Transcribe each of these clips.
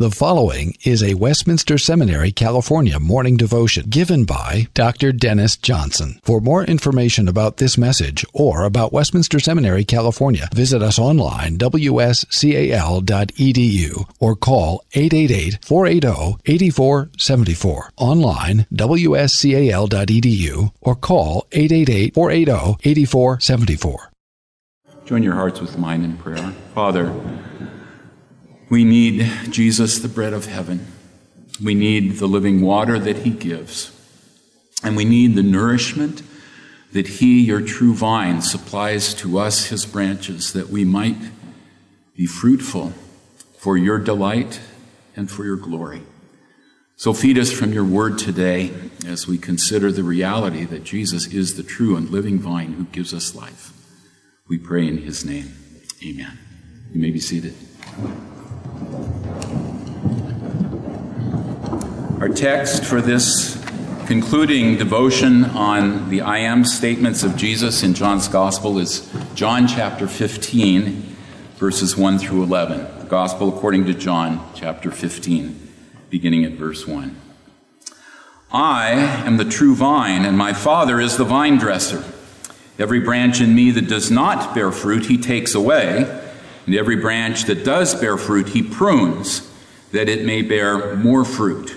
The following is a Westminster Seminary, California morning devotion given by Dr. Dennis Johnson. For more information about this message or about Westminster Seminary, California, visit us online, wscal.edu, or call 888-480-8474. Online, wscal.edu, or call 888-480-8474. Join your hearts with mine in prayer. Father, we need Jesus, the bread of heaven. We need the living water that he gives. And we need the nourishment that he, your true vine, supplies to us, his branches, that we might be fruitful for your delight and for your glory. So feed us from your word today as we consider the reality that Jesus is the true and living vine who gives us life. We pray in his name. Amen. You may be seated. Text for this concluding devotion on the I am statements of Jesus in John's Gospel is John chapter 15, verses 1 through 11. The Gospel according to John chapter 15, beginning at verse 1. I am the true vine, and my Father is the vine dresser. Every branch in me that does not bear fruit, he takes away, and every branch that does bear fruit, he prunes, that it may bear more fruit.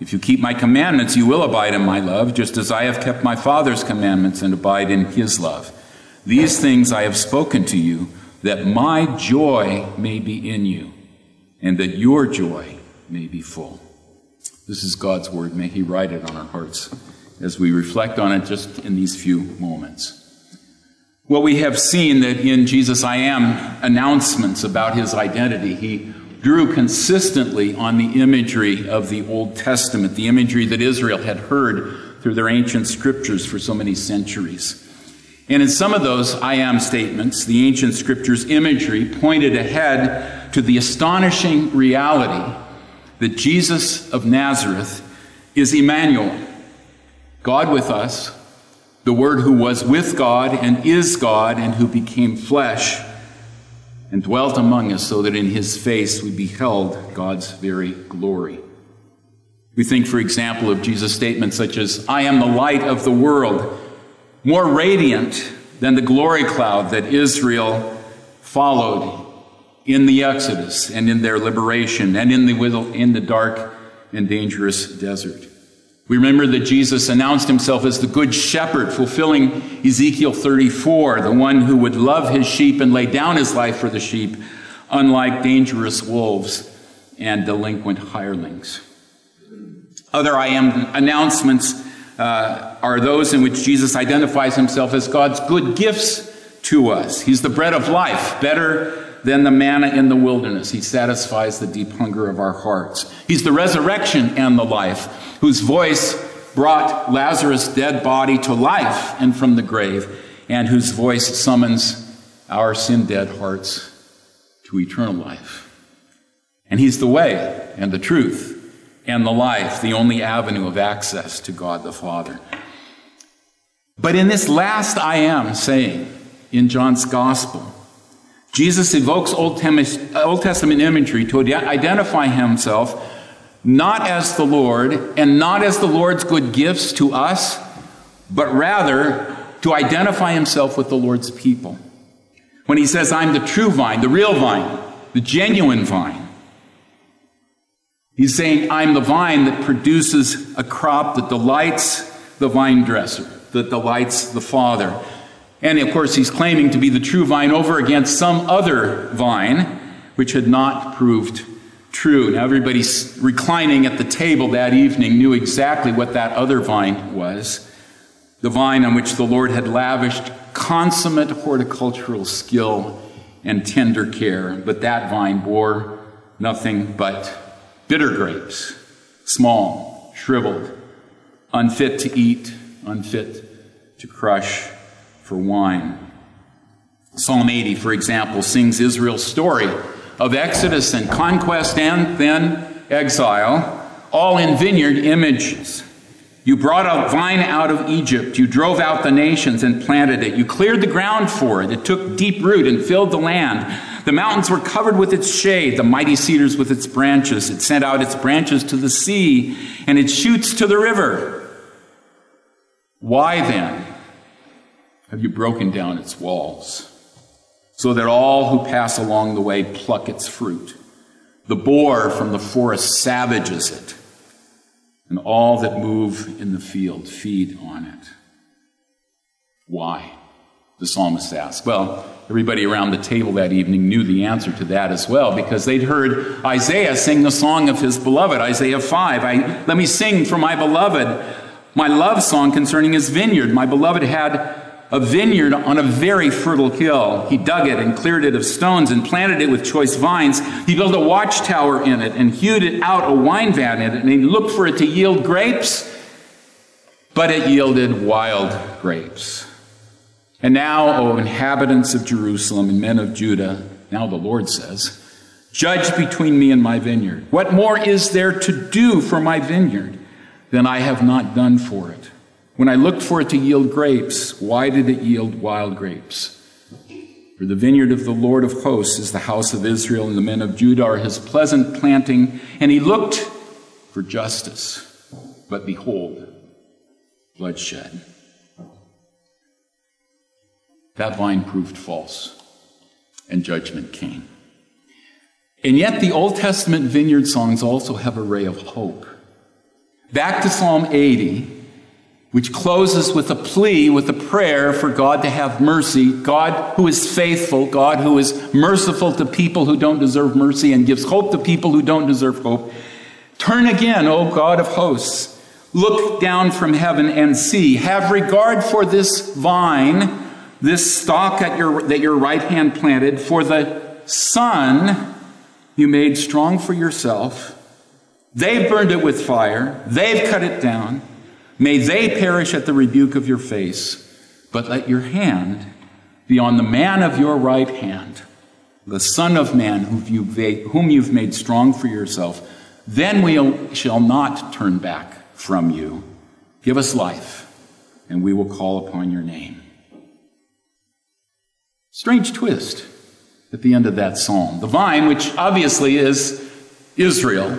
If you keep my commandments, you will abide in my love, just as I have kept my Father's commandments and abide in his love. These things I have spoken to you, that my joy may be in you, and that your joy may be full. This is God's word. May he write it on our hearts as we reflect on it just in these few moments. Well, we have seen that in Jesus I am announcements about his identity. He drew consistently on the imagery of the Old Testament, the imagery that Israel had heard through their ancient scriptures for so many centuries. And in some of those I am statements, the ancient scriptures imagery pointed ahead to the astonishing reality that Jesus of Nazareth is Emmanuel, God with us, the Word who was with God and is God and who became flesh and dwelt among us so that in his face we beheld God's very glory. We think, for example, of Jesus' statements such as, I am the light of the world, more radiant than the glory cloud that Israel followed in the Exodus and in their liberation and in the, in the dark and dangerous desert. We remember that Jesus announced himself as the good shepherd, fulfilling Ezekiel 34, the one who would love his sheep and lay down his life for the sheep, unlike dangerous wolves and delinquent hirelings. Other I am announcements uh, are those in which Jesus identifies himself as God's good gifts to us. He's the bread of life, better than the manna in the wilderness. He satisfies the deep hunger of our hearts. He's the resurrection and the life, whose voice brought Lazarus' dead body to life and from the grave, and whose voice summons our sin dead hearts to eternal life. And He's the way and the truth and the life, the only avenue of access to God the Father. But in this last I am saying in John's Gospel, Jesus evokes Old Testament imagery to identify himself not as the Lord and not as the Lord's good gifts to us, but rather to identify himself with the Lord's people. When he says, I'm the true vine, the real vine, the genuine vine, he's saying, I'm the vine that produces a crop that delights the vine dresser. that delights the Father. And of course, he's claiming to be the true vine over against some other vine, which had not proved true. Now, everybody reclining at the table that evening knew exactly what that other vine was the vine on which the Lord had lavished consummate horticultural skill and tender care. But that vine bore nothing but bitter grapes, small, shriveled, unfit to eat, unfit to crush for wine. Psalm 80, for example, sings Israel's story of Exodus and conquest and then exile, all in vineyard images. You brought a vine out of Egypt. You drove out the nations and planted it. You cleared the ground for it. It took deep root and filled the land. The mountains were covered with its shade, the mighty cedars with its branches. It sent out its branches to the sea and its shoots to the river. Why then have you broken down its walls so that all who pass along the way pluck its fruit? The boar from the forest savages it and all that move in the field feed on it. Why? The psalmist asks. Well, everybody around the table that evening knew the answer to that as well because they'd heard Isaiah sing the song of his beloved, Isaiah 5. I, Let me sing for my beloved my love song concerning his vineyard. My beloved had a vineyard on a very fertile hill. He dug it and cleared it of stones and planted it with choice vines. He built a watchtower in it and hewed it out a wine vat in it. And he looked for it to yield grapes, but it yielded wild grapes. And now, O inhabitants of Jerusalem and men of Judah, now the Lord says, Judge between me and my vineyard. What more is there to do for my vineyard than I have not done for it? When I looked for it to yield grapes, why did it yield wild grapes? For the vineyard of the Lord of hosts is the house of Israel, and the men of Judah are his pleasant planting. And he looked for justice, but behold, bloodshed. That vine proved false, and judgment came. And yet, the Old Testament vineyard songs also have a ray of hope. Back to Psalm 80 which closes with a plea, with a prayer for God to have mercy. God who is faithful, God who is merciful to people who don't deserve mercy and gives hope to people who don't deserve hope. Turn again, O God of hosts. Look down from heaven and see. Have regard for this vine, this stalk at your, that your right hand planted, for the son you made strong for yourself. They've burned it with fire, they've cut it down. May they perish at the rebuke of your face, but let your hand be on the man of your right hand, the Son of Man whom you've made strong for yourself. Then we shall not turn back from you. Give us life, and we will call upon your name. Strange twist at the end of that psalm. The vine, which obviously is Israel,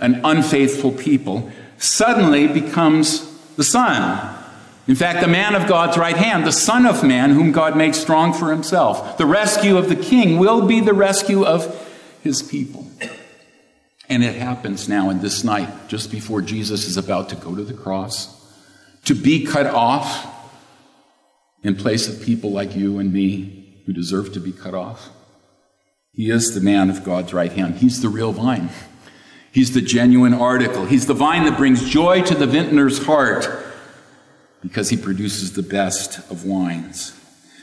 an unfaithful people, suddenly becomes the Son. In fact, the man of God's right hand, the Son of Man, whom God makes strong for himself. The rescue of the king will be the rescue of his people. And it happens now in this night, just before Jesus is about to go to the cross, to be cut off in place of people like you and me who deserve to be cut off. He is the man of God's right hand. He's the real vine. He's the genuine article. He's the vine that brings joy to the vintner's heart because he produces the best of wines.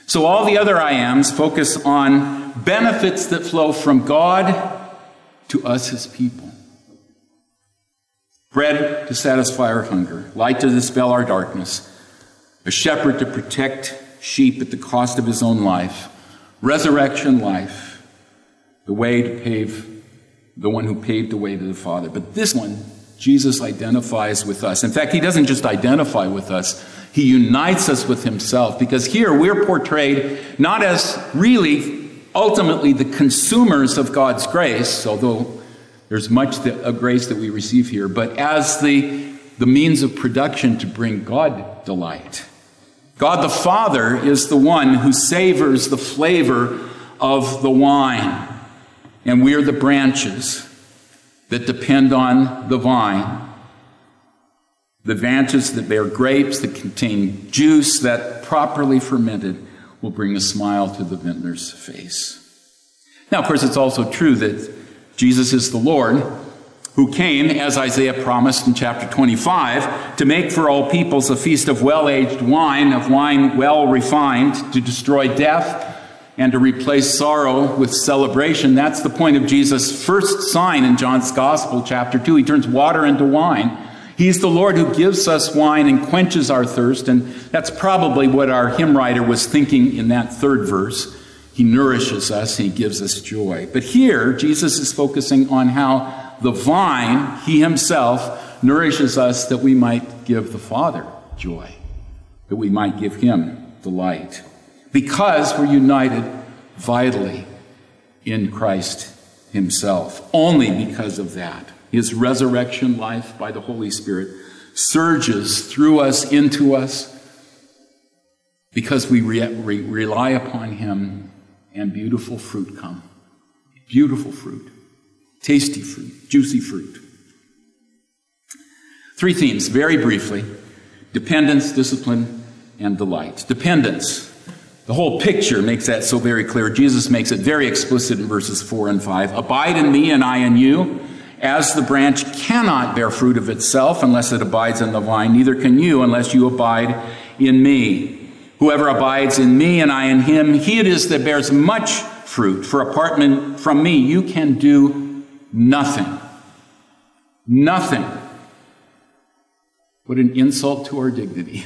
So all the other I ams focus on benefits that flow from God to us, his people. Bread to satisfy our hunger, light to dispel our darkness, a shepherd to protect sheep at the cost of his own life, resurrection life, the way to pave the one who paved the way to the Father. But this one, Jesus identifies with us. In fact, he doesn't just identify with us, he unites us with himself because here we're portrayed not as really ultimately the consumers of God's grace, although there's much of grace that we receive here, but as the, the means of production to bring God delight. God the Father is the one who savors the flavor of the wine and we are the branches that depend on the vine. The branches that bear grapes, that contain juice that properly fermented, will bring a smile to the vintner's face. Now, of course, it's also true that Jesus is the Lord who came, as Isaiah promised in chapter 25, to make for all peoples a feast of well aged wine, of wine well refined, to destroy death and to replace sorrow with celebration. That's the point of Jesus' first sign in John's Gospel, chapter 2. He turns water into wine. He's the Lord who gives us wine and quenches our thirst, and that's probably what our hymn writer was thinking in that third verse. He nourishes us, he gives us joy. But here, Jesus is focusing on how the vine, he himself, nourishes us that we might give the Father joy, that we might give him delight. Because we're united vitally in Christ himself. Only because of that. His resurrection life by the Holy Spirit surges through us, into us, because we re- re- rely upon Him, and beautiful fruit come. Beautiful fruit, tasty fruit, juicy fruit. Three themes, very briefly dependence, discipline, and delight. Dependence. The whole picture makes that so very clear. Jesus makes it very explicit in verses 4 and 5. Abide in me, and I in you. As the branch cannot bear fruit of itself unless it abides in the vine, neither can you unless you abide in me. Whoever abides in me and I in him, he it is that bears much fruit. For apart from me, you can do nothing. Nothing. What an insult to our dignity.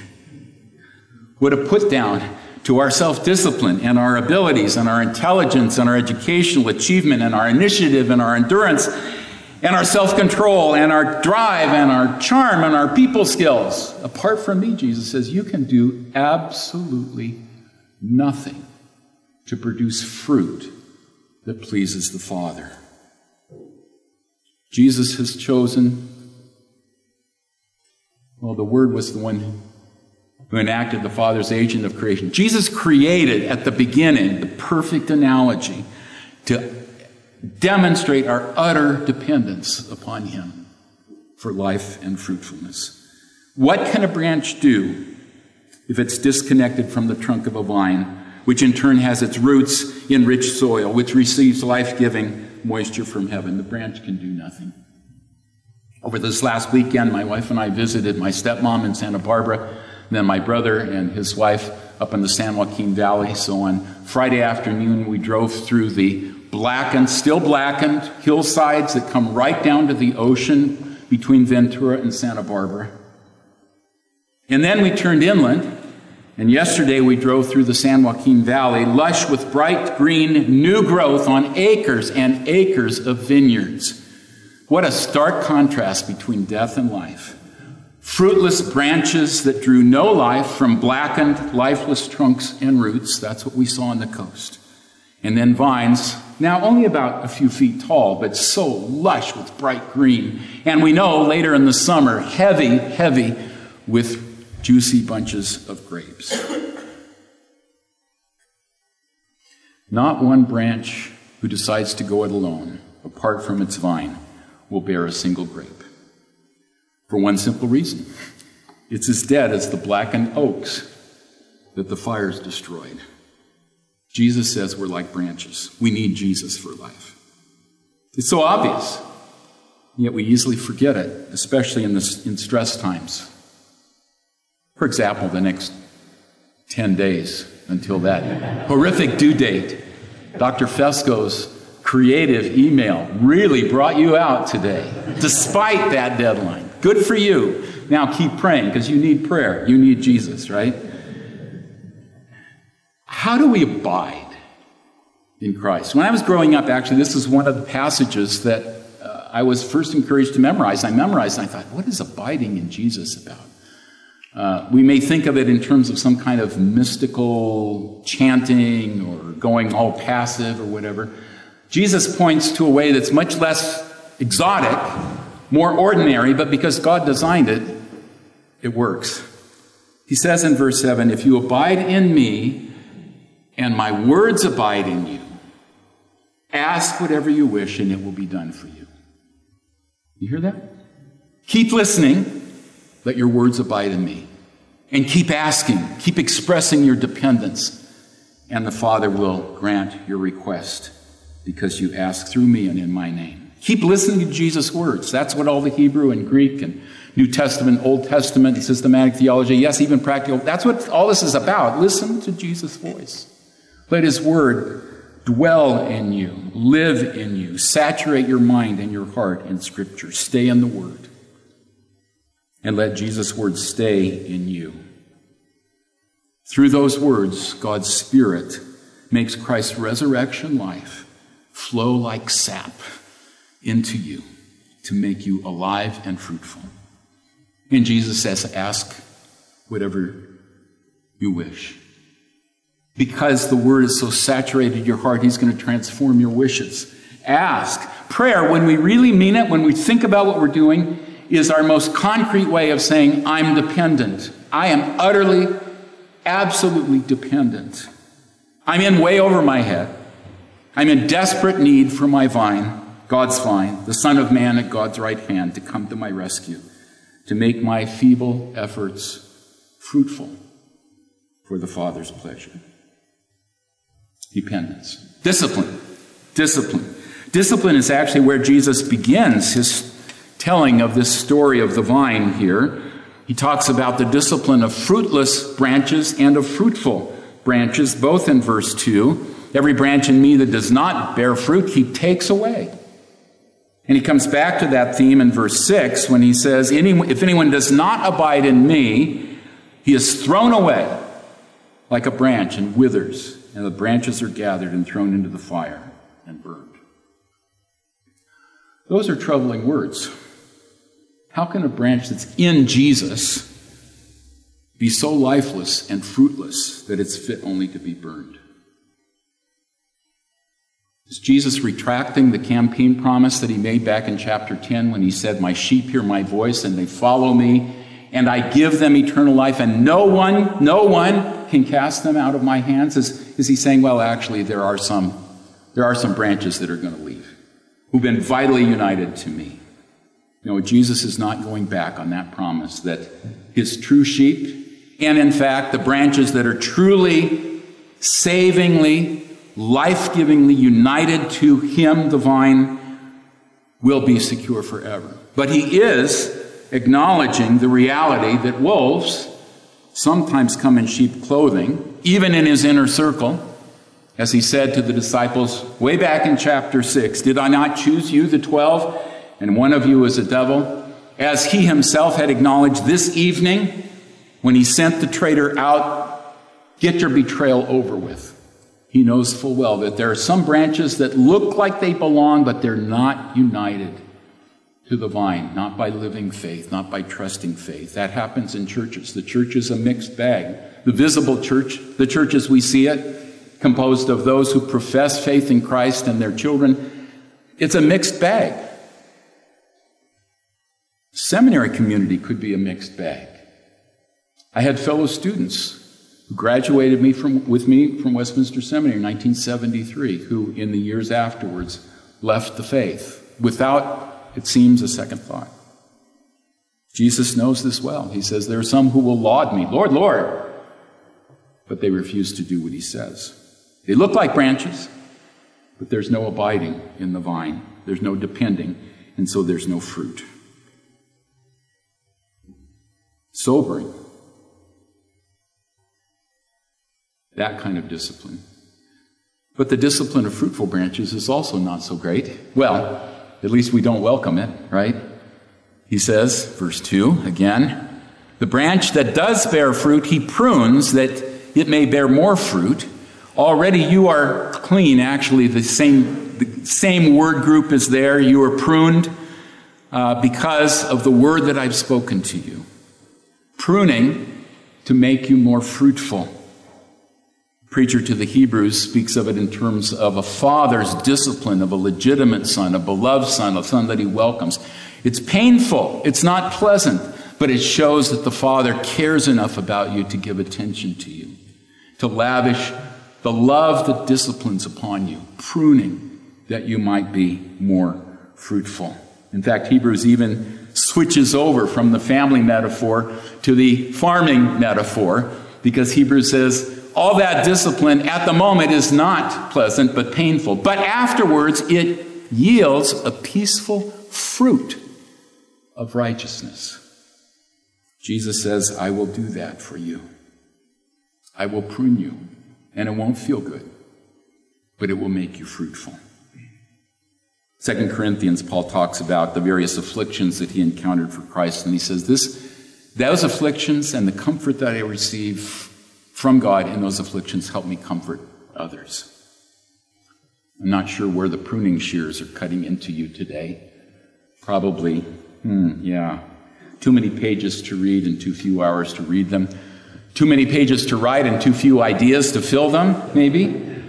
What a put down to our self discipline and our abilities and our intelligence and our educational achievement and our initiative and our endurance and our self control and our drive and our charm and our people skills. Apart from me, Jesus says, you can do absolutely nothing to produce fruit that pleases the Father. Jesus has chosen, well, the Word was the one who enacted the Father's agent of creation. Jesus created at the beginning the perfect analogy to demonstrate our utter dependence upon Him for life and fruitfulness. What can a branch do if it's disconnected from the trunk of a vine, which in turn has its roots in rich soil, which receives life giving moisture from heaven? The branch can do nothing. Over this last weekend, my wife and I visited my stepmom in Santa Barbara, then my brother and his wife up in the San Joaquin Valley. So on Friday afternoon, we drove through the blackened, still blackened hillsides that come right down to the ocean between Ventura and Santa Barbara. And then we turned inland, and yesterday we drove through the San Joaquin Valley, lush with bright green new growth on acres and acres of vineyards. What a stark contrast between death and life. Fruitless branches that drew no life from blackened, lifeless trunks and roots. That's what we saw on the coast. And then vines now only about a few feet tall, but so lush with bright green. And we know later in the summer, heavy, heavy with juicy bunches of grapes. Not one branch who decides to go it alone, apart from its vine, will bear a single grape. For one simple reason it's as dead as the blackened oaks that the fires destroyed. Jesus says we're like branches. We need Jesus for life. It's so obvious, yet we easily forget it, especially in, this, in stress times. For example, the next 10 days until that horrific due date. Dr. Fesko's creative email really brought you out today, despite that deadline. Good for you. Now keep praying because you need prayer. You need Jesus, right? How do we abide in Christ? When I was growing up, actually, this is one of the passages that uh, I was first encouraged to memorize. I memorized and I thought, what is abiding in Jesus about? Uh, we may think of it in terms of some kind of mystical chanting or going all passive or whatever. Jesus points to a way that's much less exotic, more ordinary, but because God designed it, it works. He says in verse 7 If you abide in me and my words abide in you. Ask whatever you wish, and it will be done for you. You hear that? Keep listening. Let your words abide in me. And keep asking, keep expressing your dependence, and the Father will grant your request because you ask through me and in my name. Keep listening to Jesus' words. That's what all the Hebrew and Greek and New Testament, Old Testament, systematic theology, yes, even practical, that's what all this is about. Listen to Jesus' voice. Let his word dwell in you, live in you, saturate your mind and your heart in Scripture. Stay in the word. And let Jesus' words stay in you. Through those words, God's Spirit makes Christ's resurrection life flow like sap into you to make you alive and fruitful. And Jesus says, Ask whatever you wish. Because the word is so saturated your heart, he's going to transform your wishes. Ask. Prayer, when we really mean it, when we think about what we're doing, is our most concrete way of saying, I'm dependent. I am utterly, absolutely dependent. I'm in way over my head. I'm in desperate need for my vine, God's vine, the Son of Man at God's right hand, to come to my rescue, to make my feeble efforts fruitful for the Father's pleasure. Dependence. Discipline. Discipline. Discipline is actually where Jesus begins his telling of this story of the vine here. He talks about the discipline of fruitless branches and of fruitful branches, both in verse 2. Every branch in me that does not bear fruit, he takes away. And he comes back to that theme in verse 6 when he says, If anyone does not abide in me, he is thrown away like a branch and withers, and the branches are gathered and thrown into the fire and burned. Those are troubling words. How can a branch that's in Jesus be so lifeless and fruitless that it's fit only to be burned? Is Jesus retracting the campaign promise that he made back in chapter 10 when he said, My sheep hear my voice and they follow me, and I give them eternal life, and no one, no one can cast them out of my hands? Is, is he saying, Well, actually, there are some, there are some branches that are going to leave who've been vitally united to me? No, Jesus is not going back on that promise that his true sheep, and in fact, the branches that are truly savingly life givingly united to Him, the vine, will be secure forever. But He is acknowledging the reality that wolves sometimes come in sheep clothing, even in His inner circle. As He said to the disciples way back in chapter 6 Did I not choose you, the twelve, and one of you is a devil? As He Himself had acknowledged this evening when He sent the traitor out, get your betrayal over with. He knows full well that there are some branches that look like they belong, but they're not united to the vine, not by living faith, not by trusting faith. That happens in churches. The church is a mixed bag. The visible church, the church as we see it, composed of those who profess faith in Christ and their children, it's a mixed bag. Seminary community could be a mixed bag. I had fellow students who graduated me from, with me from Westminster Seminary in 1973, who in the years afterwards left the faith without, it seems, a second thought. Jesus knows this well. He says, There are some who will laud me, Lord, Lord, but they refuse to do what he says. They look like branches, but there's no abiding in the vine, there's no depending, and so there's no fruit. Sobering. That kind of discipline. But the discipline of fruitful branches is also not so great. Well, at least we don't welcome it, right? He says, verse 2 again, the branch that does bear fruit, he prunes that it may bear more fruit. Already you are clean, actually, the same, the same word group is there. You are pruned uh, because of the word that I've spoken to you. Pruning to make you more fruitful preacher to the Hebrews speaks of it in terms of a father's discipline of a legitimate son, a beloved son, a son that he welcomes. It's painful, it's not pleasant, but it shows that the father cares enough about you to give attention to you, to lavish the love that disciplines upon you, pruning that you might be more fruitful. In fact, Hebrews even switches over from the family metaphor to the farming metaphor because Hebrews says all that discipline at the moment is not pleasant but painful. But afterwards, it yields a peaceful fruit of righteousness. Jesus says, I will do that for you. I will prune you, and it won't feel good, but it will make you fruitful. Second Corinthians, Paul talks about the various afflictions that he encountered for Christ, and he says, This those afflictions and the comfort that I receive from God in those afflictions help me comfort others. I'm not sure where the pruning shears are cutting into you today. Probably, hmm, yeah. Too many pages to read and too few hours to read them. Too many pages to write and too few ideas to fill them, maybe.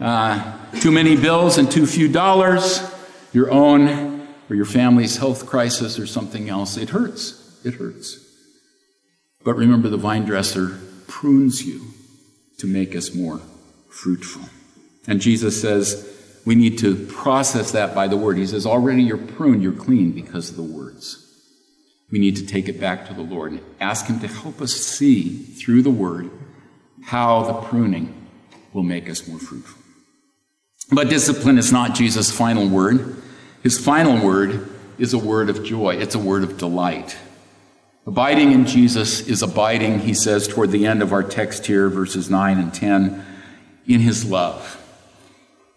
Uh, too many bills and too few dollars. Your own or your family's health crisis or something else. It hurts. It hurts. But remember, the vine dresser prunes you to make us more fruitful. And Jesus says, we need to process that by the word. He says, already you're pruned, you're clean because of the words. We need to take it back to the Lord and ask Him to help us see through the word how the pruning will make us more fruitful. But discipline is not Jesus' final word. His final word is a word of joy, it's a word of delight. Abiding in Jesus is abiding, he says toward the end of our text here, verses 9 and 10, in his love.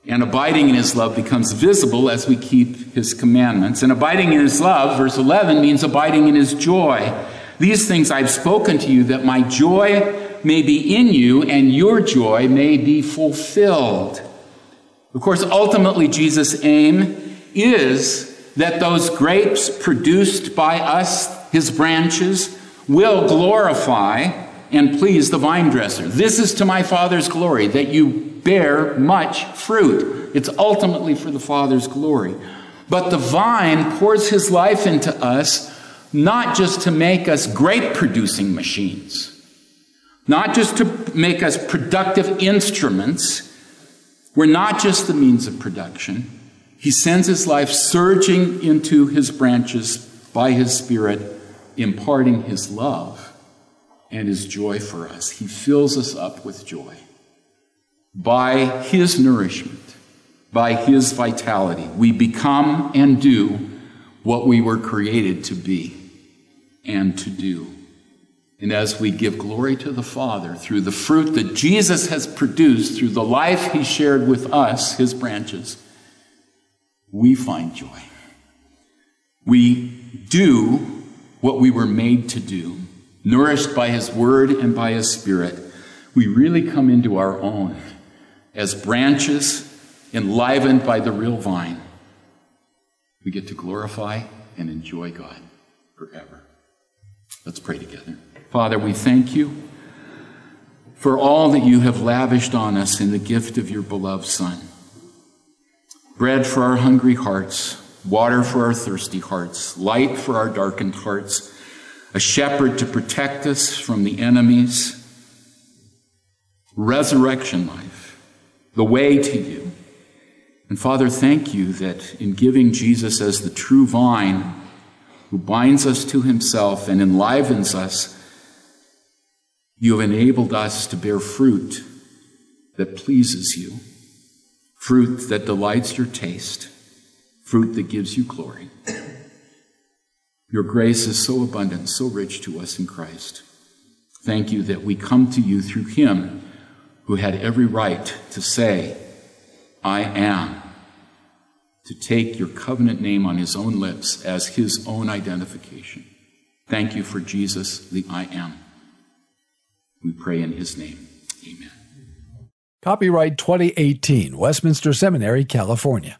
And abiding in his love becomes visible as we keep his commandments. And abiding in his love, verse 11, means abiding in his joy. These things I've spoken to you that my joy may be in you and your joy may be fulfilled. Of course, ultimately, Jesus' aim is that those grapes produced by us, his branches, will glorify and please the vine dresser. This is to my Father's glory, that you bear much fruit. It's ultimately for the Father's glory. But the vine pours his life into us not just to make us grape producing machines, not just to make us productive instruments. We're not just the means of production. He sends his life surging into his branches by his Spirit, imparting his love and his joy for us. He fills us up with joy by His nourishment, by His vitality, we become and do what we were created to be and to do. And as we give glory to the Father through the fruit that Jesus has produced, through the life He shared with us, His branches, we find joy. We do what we were made to do, nourished by His Word and by His Spirit. We really come into our own as branches enlivened by the real vine, we get to glorify and enjoy God forever. Let's pray together. Father, we thank you for all that you have lavished on us in the gift of your beloved Son. Bread for our hungry hearts, water for our thirsty hearts, light for our darkened hearts, a shepherd to protect us from the enemies, resurrection life the way to you. And Father, thank you that in giving Jesus as the true vine who binds us to himself and enlivens us, you have enabled us to bear fruit that pleases you, fruit that delights your taste, fruit that gives you glory. Your grace is so abundant, so rich to us in Christ. Thank you that we come to you through him who had every right to say, I am, to take your covenant name on his own lips as his own identification. Thank you for Jesus, the I am. We pray in his name. Amen. Copyright 2018, Westminster Seminary, California.